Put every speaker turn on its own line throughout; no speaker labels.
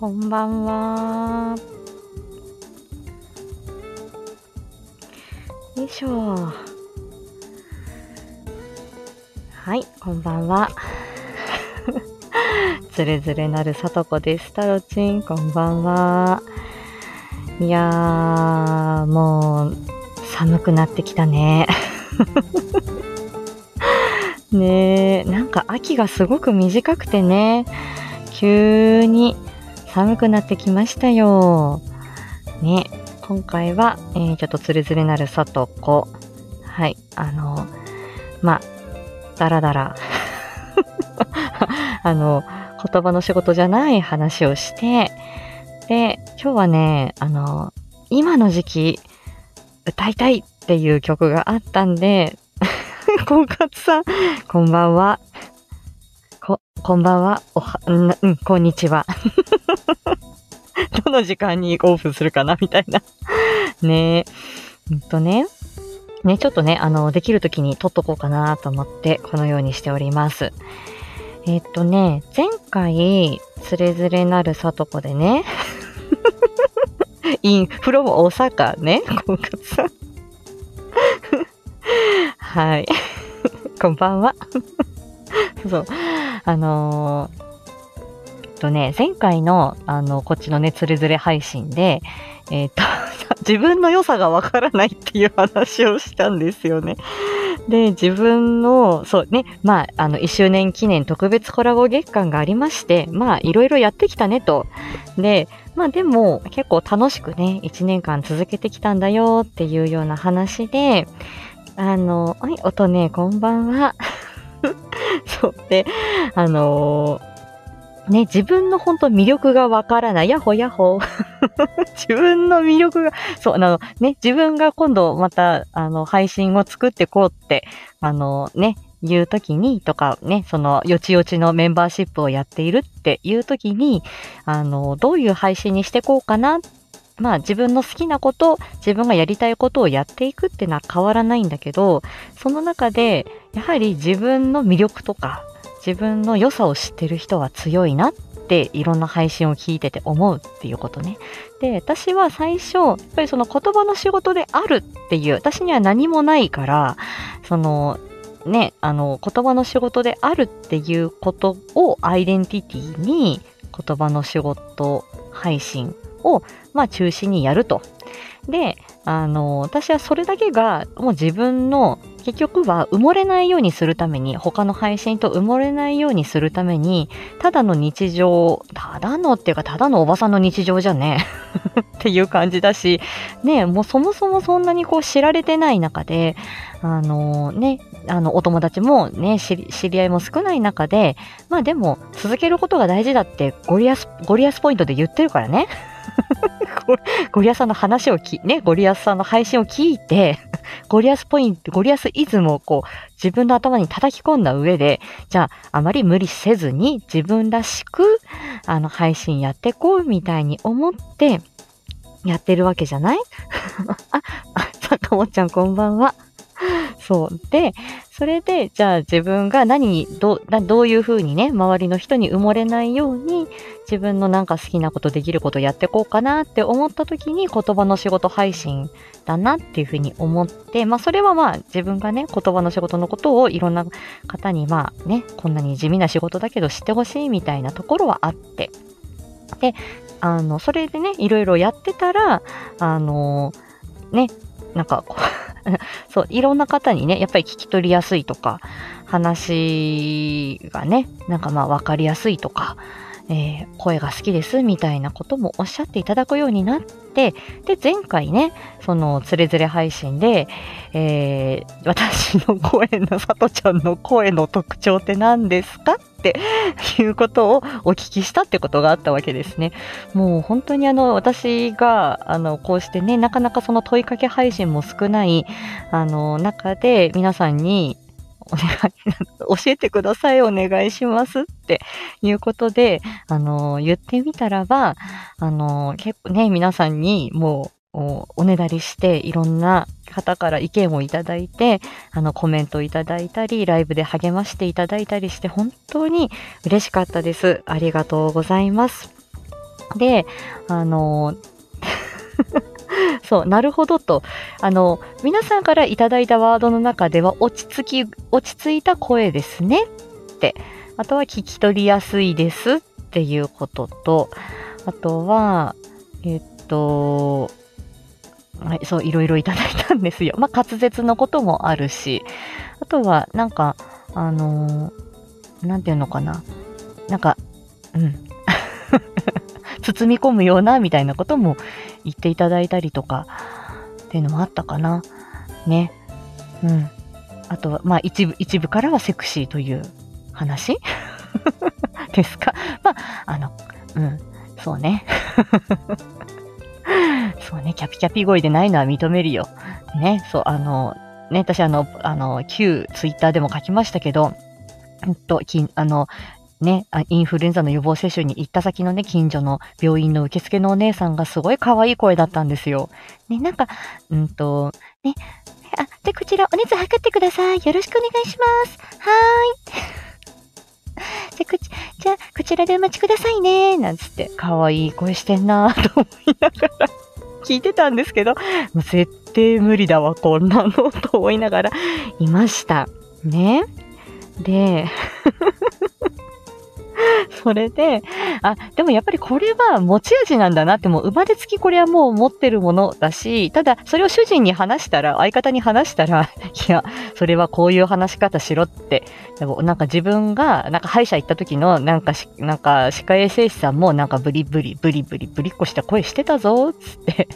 こんばんは。よいしょ。はい、こんばんは。つれづれなるさとこです。タロチン、こんばんは。いやー、もう、寒くなってきたね。ねえ、なんか秋がすごく短くてね、急に寒くなってきましたよ。ね、今回は、えー、ちょっとつれづれなるさとこ。はい、あの、ま、だらだらあの、言葉の仕事じゃない話をして、で、今日はね、あの、今の時期、歌いたいっていう曲があったんで、婚活さん、こんばんは。こ、こんばんは。おは、うん、こんにちは。どの時間にオープンするかなみたいな。ねえ。うんとね。ね、ちょっとね、あの、できる時に撮っとこうかなと思って、このようにしております。えっとね、前回、つれづれなるさとこでね、in from 大阪ね、婚活さん。はい。こんばんは。そう。あのー、とね、前回の、あの、こっちのね、つれづれ配信で、えっ、と、自分の良さがわからないっていう話をしたんですよね。で、自分の、そうね、まあ、あの、1周年記念特別コラボ月間がありまして、まあ、いろいろやってきたねと。で、まあでも、結構楽しくね、1年間続けてきたんだよっていうような話で、あの、はい、音ね、こんばんは。そう。で、あのね、自分の本当魅力がわからない。やほやほ。自分の魅力が、そう、あの、ね、自分が今度また、あの、配信を作ってこうって、あの、ね、言うときに、とかね、その、よちよちのメンバーシップをやっているっていうときに、あの、どういう配信にしてこうかな。まあ、自分の好きなこと、自分がやりたいことをやっていくっていうのは変わらないんだけど、その中で、やはり自分の魅力とか、自分の良さを知ってる人は強いなっていろんな配信を聞いてて思うっていうことね。で、私は最初、やっぱりその言葉の仕事であるっていう、私には何もないから、その、ね、あの、言葉の仕事であるっていうことをアイデンティティに言葉の仕事配信を、まあ中心にやると。で、あの、私はそれだけがもう自分の結局は埋もれないようにするために、他の配信と埋もれないようにするために、ただの日常、ただのっていうか、ただのおばさんの日常じゃね っていう感じだし、ね、もうそもそもそんなにこう知られてない中で、あのね、あの、お友達もね、知り合いも少ない中で、まあでも、続けることが大事だってゴリアス、ゴリアスポイントで言ってるからね。ゴリアスさんの話をき、ね、ゴリアスさんの配信を聞いて、ゴリアスポイント、ゴリアスイズムをこう、自分の頭に叩き込んだ上で、じゃあ、あまり無理せずに自分らしく、あの、配信やっていこうみたいに思って、やってるわけじゃない？あ、あ、坂本ちゃんこんばんは。そう。で、それで、じゃあ自分が何に、どどういうふうにね、周りの人に埋もれないように、自分のなんか好きなことできることやってこうかなって思った時に言葉の仕事配信だなっていうふうに思って、まあそれはまあ自分がね、言葉の仕事のことをいろんな方にまあね、こんなに地味な仕事だけど知ってほしいみたいなところはあって、で、あの、それでね、いろいろやってたら、あの、ね、なんか、そう、いろんな方にね、やっぱり聞き取りやすいとか、話がね、なんかまあ分かりやすいとか、えー、声が好きですみたいなこともおっしゃっていただくようになって、で、前回ね、その、つれづれ配信で、えー、私の声の、さとちゃんの声の特徴って何ですかっていうことをお聞きしたってことがあったわけですね。もう本当にあの、私が、あの、こうしてね、なかなかその問いかけ配信も少ない、あの、中で皆さんに、お願い、教えてください、お願いしますっていうことで、あの、言ってみたらば、あの、結構ね、皆さんにもう、おねだりして、いろんな方から意見をいただいて、あの、コメントいただいたり、ライブで励ましていただいたりして、本当に嬉しかったです。ありがとうございます。で、あの、そう、なるほどと。あの、皆さんからいただいたワードの中では、落ち着き、落ち着いた声ですねって。あとは聞き取りやすいですっていうことと、あとは、えっと、はい、そう、いろいろいただいたんですよ。まあ、滑舌のこともあるし、あとは、なんか、あのー、なんていうのかな。なんか、うん。包み込むような、みたいなことも言っていただいたりとか、っていうのもあったかな。ね。うん。あとは、まあ、一部、一部からはセクシーという話？ですか？まあ、あの、うん。そうね。そうね、キャピキャピ声でないのは認めるよ。ね、そう、あの、ね、私あの、あの、旧ツイッターでも書きましたけど、うんと、きあの、ね、インフルエンザの予防接種に行った先のね、近所の病院の受付のお姉さんがすごい可愛い声だったんですよ。ね、なんか、うんと、ね、あ、で、こちらお熱測ってください。よろしくお願いします。はーい。じゃ、こち、じゃこちらでお待ちくださいね。なんつって、可愛い声してんなぁと思いながら聞いてたんですけど、もう絶対無理だわ、こんなの、と思いながらいました。ね。で、それで、あ、でもやっぱりこれは持ち味なんだなって、もう生まれつきこれはもう持ってるものだし、ただそれを主人に話したら、相方に話したら、いや、それはこういう話し方しろって、でもなんか自分が、なんか歯医者行った時の、なんかなんか歯科衛生士さんもなんかブリブリ、ブリブリ、ブリっこした声してたぞ、つって、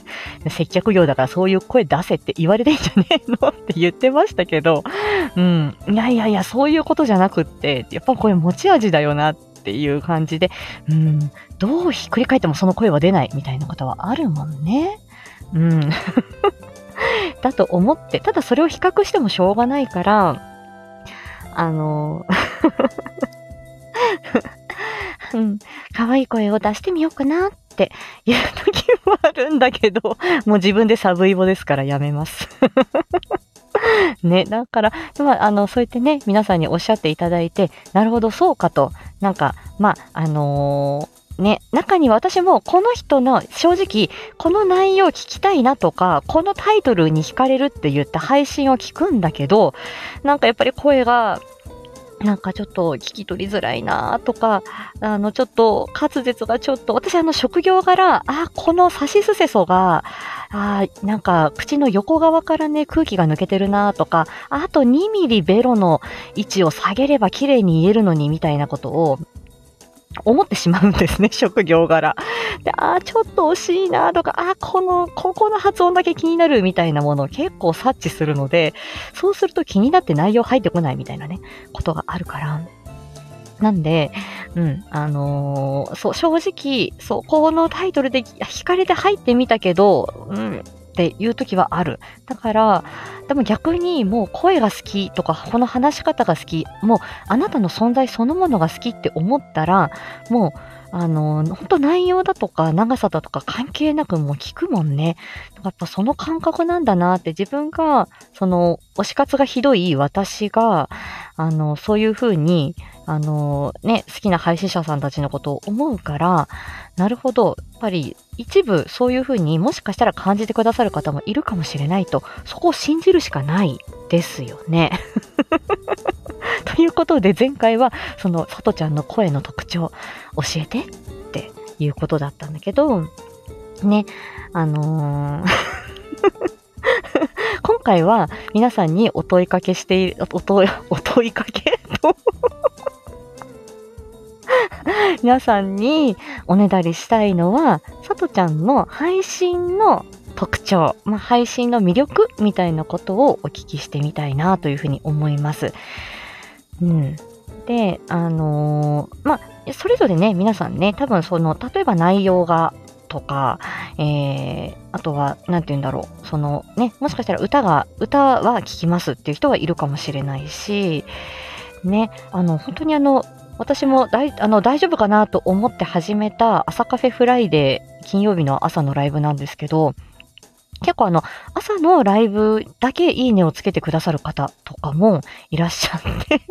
接客業だからそういう声出せって言われてんじゃねえの？って言ってましたけど、うん、いやいやいや、そういうことじゃなくって、やっぱこれ持ち味だよなって、っていう感じで、うん、どうひっくり返ってもその声は出ないみたいなことはあるもんね。うん。だと思って、ただそれを比較してもしょうがないから、あの、うん、可愛い声を出してみようかなっていう時もあるんだけど、もう自分でサブイボですからやめます。ね、だから、まあ、あの、そうやってね、皆さんにおっしゃっていただいて、なるほど、そうかと、なんか、まあ、あのー、ね、中には私もこの人の正直この内容聞きたいなとかこのタイトルに惹かれるって言った配信を聞くんだけどなんかやっぱり声がなんかちょっと聞き取りづらいなとか、あの、ちょっと滑舌がちょっと、私あの職業柄、あ、このサシスセソが、あなんか口の横側からね、空気が抜けてるなとか、あと2ミリベロの位置を下げれば綺麗に言えるのにみたいなことを、思ってしまうんですね、職業柄。で、ああ、ちょっと惜しいなとか、ああ、この、ここの発音だけ気になるみたいなものを結構察知するので、そうすると気になって内容入ってこないみたいなね、ことがあるから。なんで、うん、あのー、そう、正直、そう、このタイトルで惹かれて入ってみたけど、うん、っていう時はある。だから、でも逆にもう声が好きとか、この話し方が好き、もうあなたの存在そのものが好きって思ったら、もう、あの、本当内容だとか長さだとか関係なくもう聞くもんね。やっぱその感覚なんだなって自分が、その、推し活がひどい私が、あの、そういうふうに、あの、ね、好きな配信者さんたちのことを思うから、なるほど、やっぱり一部そういうふうにもしかしたら感じてくださる方もいるかもしれないと、そこを信じるしかないですよね。ということで前回はそのさとちゃんの声の特徴教えてっていうことだったんだけど、ね、あのー 今回は皆さんにお問いかけしている、お問い、お問いかけ？と 皆さんにおねだりしたいのは、さとちゃんの配信の特徴、まあ、配信の魅力みたいなことをお聞きしてみたいなというふうに思います。うん。で、あのー、まあ、それぞれね、皆さんね、多分その、例えば内容がとか、えー、あとは、なんて言うんだろう、そのね、もしかしたら歌が、歌は聴きますっていう人はいるかもしれないし、ね、あの、本当にあの、私も大あの大丈夫かなと思って始めた朝カフェフライデー金曜日の朝のライブなんですけど、結構あの、朝のライブだけいいねをつけてくださる方とかもいらっしゃって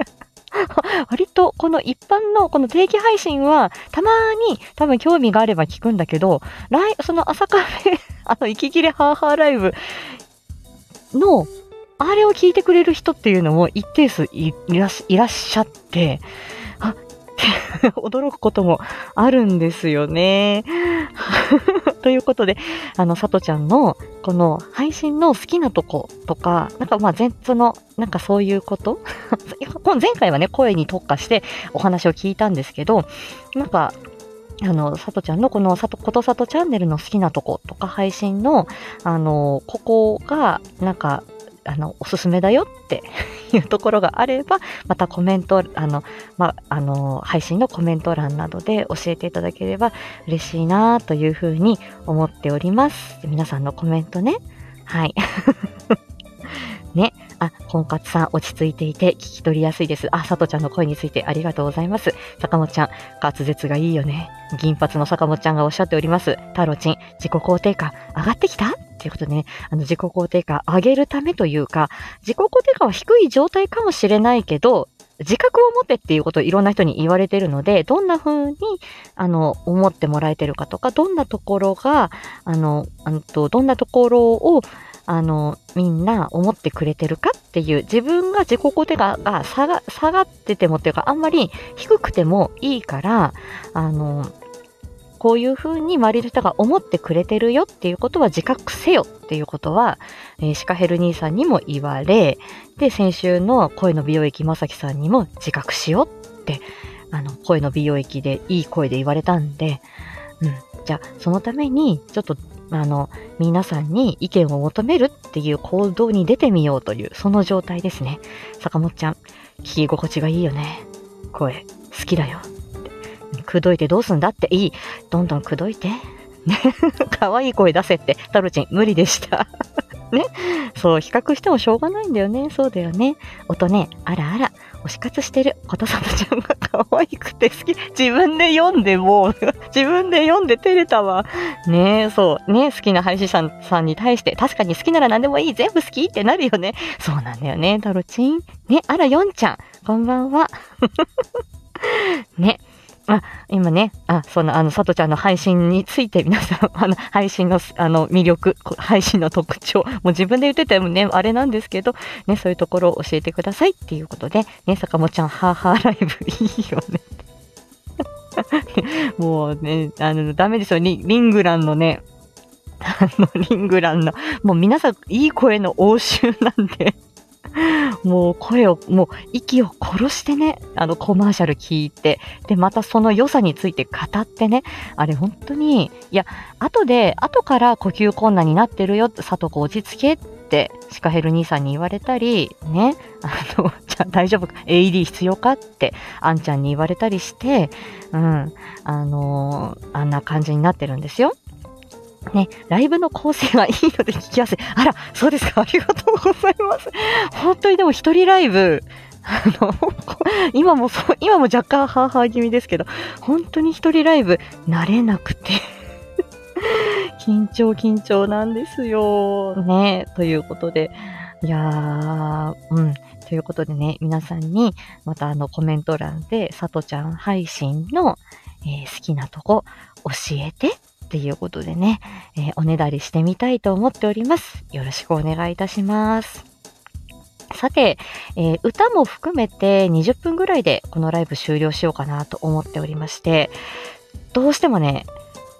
割とこの一般のこの定期配信はたまに多分興味があれば聞くんだけど、来、その朝カフェ、あの、息切れハーハーライブの、あれを聞いてくれる人っていうのも一定数いらっしゃって、驚くこともあるんですよね。ということで、あの、さとちゃんの、この配信の好きなとことか、なんかまあ、前、その、なんかそういうこと？前回はね、声に特化してお話を聞いたんですけど、なんか、あの、さとちゃんのこのさと、ことさとチャンネルの好きなとことか配信の、あの、ここが、なんか、あの、おすすめだよって いうところがあれば、またコメント、あの、まあ、の、配信のコメント欄などで教えていただければ嬉しいなというふうに思っております。皆さんのコメントね。はい。ね。あ、婚活さん落ち着いていて聞き取りやすいです。あ、さとちゃんの声についてありがとうございます。坂本ちゃん、滑舌がいいよね。銀髪の坂本ちゃんがおっしゃっております。タロチン、自己肯定感上がってきた？ということね、あの自己肯定感上げるためというか、自己肯定感は低い状態かもしれないけど、自覚を持てっていうことをいろんな人に言われてるので、どんな風に、あの、思ってもらえてるかとか、どんなところが、あの、あのと、どんなところを、あの、みんな思ってくれてるかっていう、自分が自己肯定感が下が下がっててもっていうか、あんまり低くてもいいから、あの、こういうふうに周りの人が思ってくれてるよっていうことは自覚せよっていうことは、えー、シカヘル兄さんにも言われ、で、先週の声の美容液まさきさんにも自覚しようって、あの、声の美容液でいい声で言われたんで、うん。じゃあ、そのために、ちょっと、あの、皆さんに意見を求めるっていう行動に出てみようという、その状態ですね。坂本ちゃん、聞き心地がいいよね。声、好きだよ。口説いてどうすんだっていい。どんどん口説いて。ね。可愛い声出せって。タロチン、無理でした。ね。そう、比較してもしょうがないんだよね。そうだよね。音ね、あらあら、推し活してる。ことさとちゃんが可愛くて好き。自分で読んでもう、自分で読んで照れたわ。ねえそう。ね好きな配信者さんに対して、確かに好きなら何でもいい。全部好きってなるよね。そうなんだよね、タロチン。ね、あら、ヨンちゃん。こんばんは。ね。あ、今ね、あ、その、あの、さとちゃんの配信について皆さん、あの、配信の、あの、魅力、配信の特徴、もう自分で言っててもね、あれなんですけど、ね、そういうところを教えてくださいっていうことで、ね、坂本ちゃん、ハーハーライブいいよね。もうね、あの、ダメですよ。リリングランのね、あの、リングランの、もう皆さん、いい声の応酬なんで もう声を、もう息を殺してね、あのコマーシャル聞いて、で、またその良さについて語ってね、あれ本当に、いや、後で、後から呼吸困難になってるよ、佐藤子落ち着けって、シカヘル兄さんに言われたり、ね、あの、じゃあ大丈夫か ?AED 必要かって、あんちゃんに言われたりして、うん、あのー、あんな感じになってるんですよ。ね、ライブの構成がいいので聞きやすい。あら、そうですか。ありがとうございます。本当にでも一人ライブ、あの、今もそう、今も若干ハーハー気味ですけど、本当に一人ライブ慣れなくて緊張緊張なんですよ。ね、ということで、いやー、うん。ということでね、皆さんに、またあのコメント欄で、さとちゃん配信の、えー、好きなとこ教えてっていうことでね、えー、おねだりしてみたいと思っております。よろしくお願いいたします。さて、えー、歌も含めて20分ぐらいでこのライブ終了しようかなと思っておりまして、どうしてもね、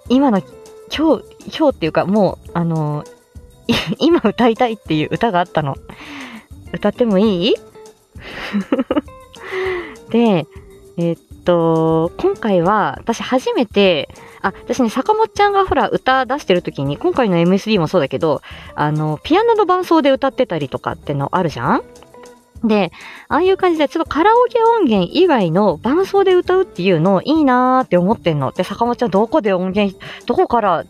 今の、今日、今日っていうかもう、あの 今歌いたいっていう歌があったの。歌ってもいい？で、えー、っと、今回は私初めて、あ、私ね、坂本ちゃんがほら歌出してる時に、今回の MSD もそうだけど、あの、ピアノの伴奏で歌ってたりとかってのあるじゃん？で、ああいう感じで、ちょっとカラオケ音源以外の伴奏で歌うっていうのいいなーって思ってんの。で、坂本ちゃんどこで音源、どこから、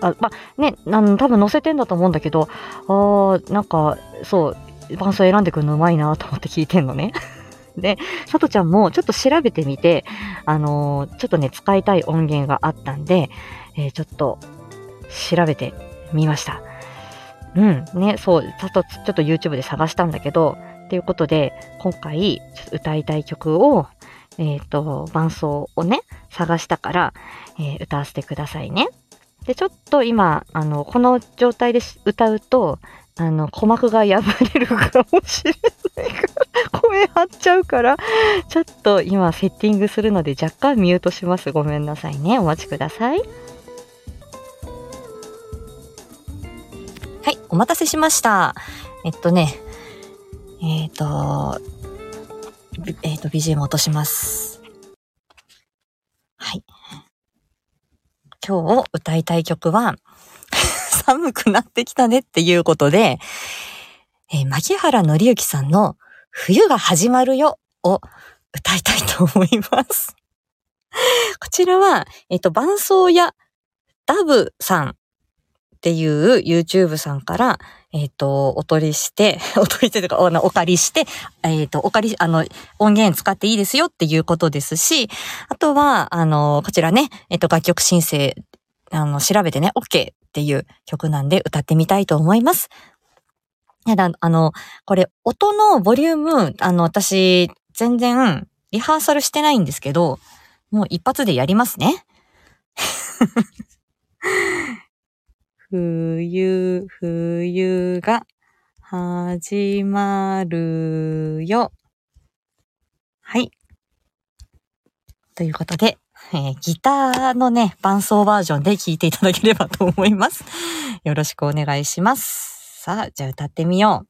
あまあ、ね、あの、多分載せてんだと思うんだけど、あー、なんか、そう、伴奏選んでくるのうまいなと思って聞いてんのね。で、さとちゃんもちょっと調べてみて、あのー、ちょっとね、使いたい音源があったんで、えー、ちょっと調べてみました。うん、ね、そう、さと、ちょっと YouTube で探したんだけど、
ということで、今回、歌いたい曲を、えっ、と、伴奏をね、探したから、えー歌わせてくださいね。で、ちょっと今、あの、この状態で歌うと、あの、鼓膜が破れるかもしれないから、声張っちゃうから、ちょっと今セッティングするので若干ミュートします。ごめんなさいね。お待ちください。はい、お待たせしました。えっとね、えっ、と、えっ、と、BGM 落とします。はい。今日歌いたい曲は、寒くなってきたねっていうことで、えー牧原紀之さんの冬が始まるよを歌いたいと思います。こちらは、えっ、と、伴奏やダブさんっていう YouTube さんから、えっ、と、お取りして、お取りしてとか、お借りして、えっ、と、お借り、あの、音源使っていいですよっていうことですし、あとは、あの、こちらね、えっ、と、楽曲申請、あの、調べてね、OK っていう曲なんで歌ってみたいと思います。ただ、あの、これ、音のボリューム、あの、私、全然、リハーサルしてないんですけど、もう一発でやりますね。冬、冬が始まるよ。はい。ということで、えーギターのね、伴奏バージョンで聴いていただければと思います。よろしくお願いします。さあ、じゃあ歌ってみよう。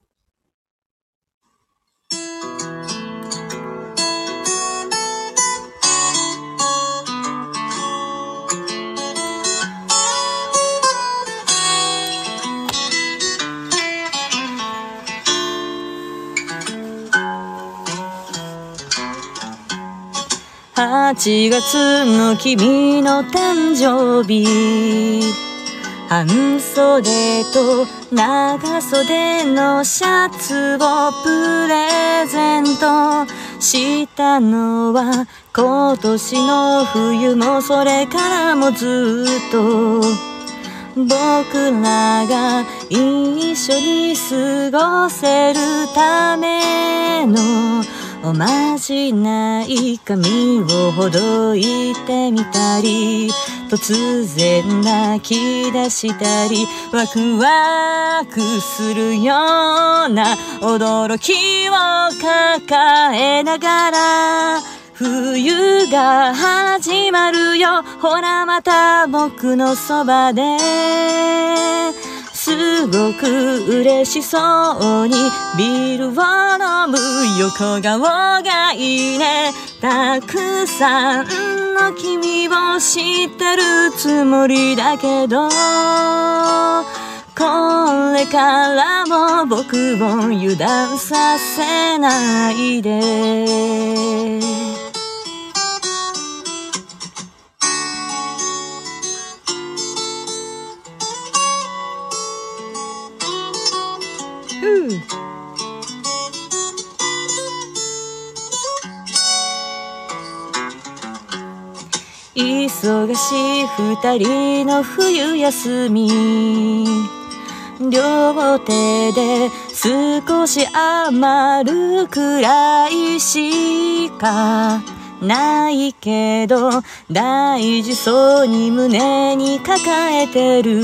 8月の君の誕生日。半袖と長袖のシャツをプレゼントしたのは今年の冬もそれからもずっと。僕らが一緒に過ごせるためのおまじない髪をほどいてみたり突然泣き出したりワクワクするような驚きを抱えながら冬が始まるよ。ほらまた僕のそばで。すごく嬉しそうに。ビールを飲む横顔がいいね。たくさんの君を知ってるつもりだけど。これからも僕を油断させないで。忙しい二人の冬休み。両手で少し余るくらいしかないけど大事そうに胸に抱えてる。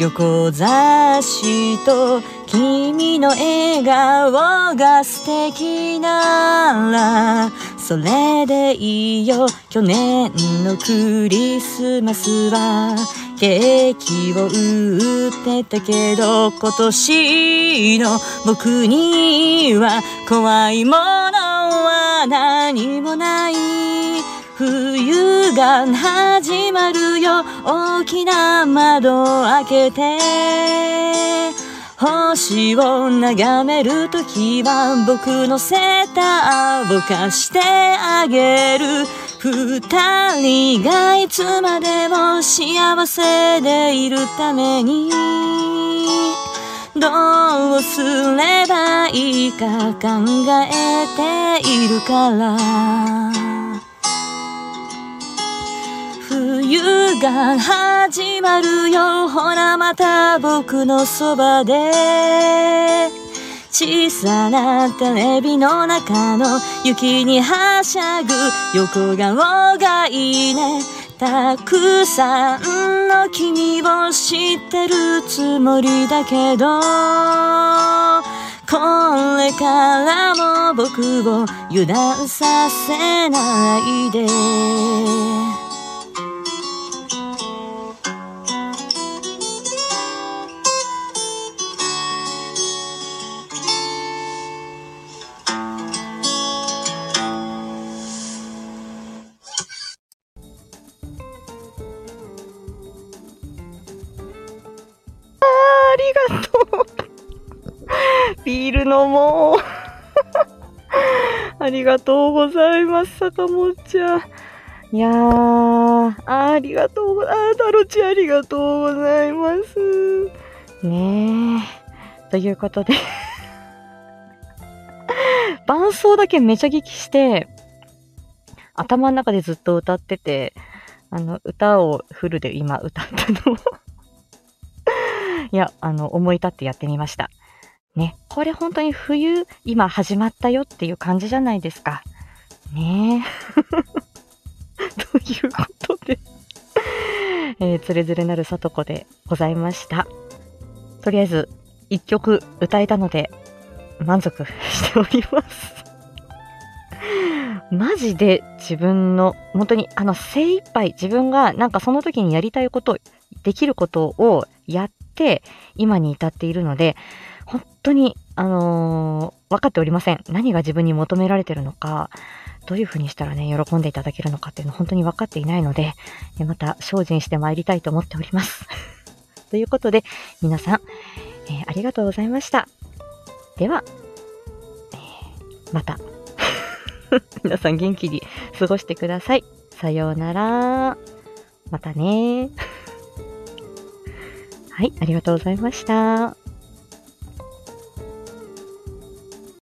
旅行雑誌と君の笑顔が素敵ならそれでいいよ去年のクリスマスは。ケーキを売ってたけど今年の僕には怖いものは何もない。冬が始まるよ。大きな窓を開けて星を眺めるときは僕のセーターを貸してあげる。二人がいつまでも幸せでいるために。どうすればいいか考えているから。冬が始まるよほらまた僕のそばで
小さなテレビの中の雪にはしゃぐ横顔がいいねたくさんの君を知ってるつもりだけどこれからも僕を油断させないでう。も。ありがとうございます、坂本ちゃん。いやー、ありがとう、あー、タロチありがとうございます。ねえ。ということで 伴奏だけめちゃ聞きして、頭の中でずっと歌ってて、あの、歌をフルで今歌ったのを いや、あの、思い立ってやってみました。ね、これ本当に冬、今始まったよっていう感じじゃないですか。ねえ。ということでえー、つれづれなるさとこでございました。とりあえず、一曲歌えたので、満足しております マジで自分の、本当にあの精一杯自分がなんかその時にやりたいこと、できることをやって今に至っているので、本当に、あのー、分かっておりません。何が自分に求められてるのか、どういうふうにしたらね、喜んでいただけるのかっていうの本当に分かっていないので、また精進して参りたいと思っております。ということで、皆さん、えー、ありがとうございました。では、えー、また。皆さん元気に過ごしてください。さようなら。またね。はい、ありがとうございました。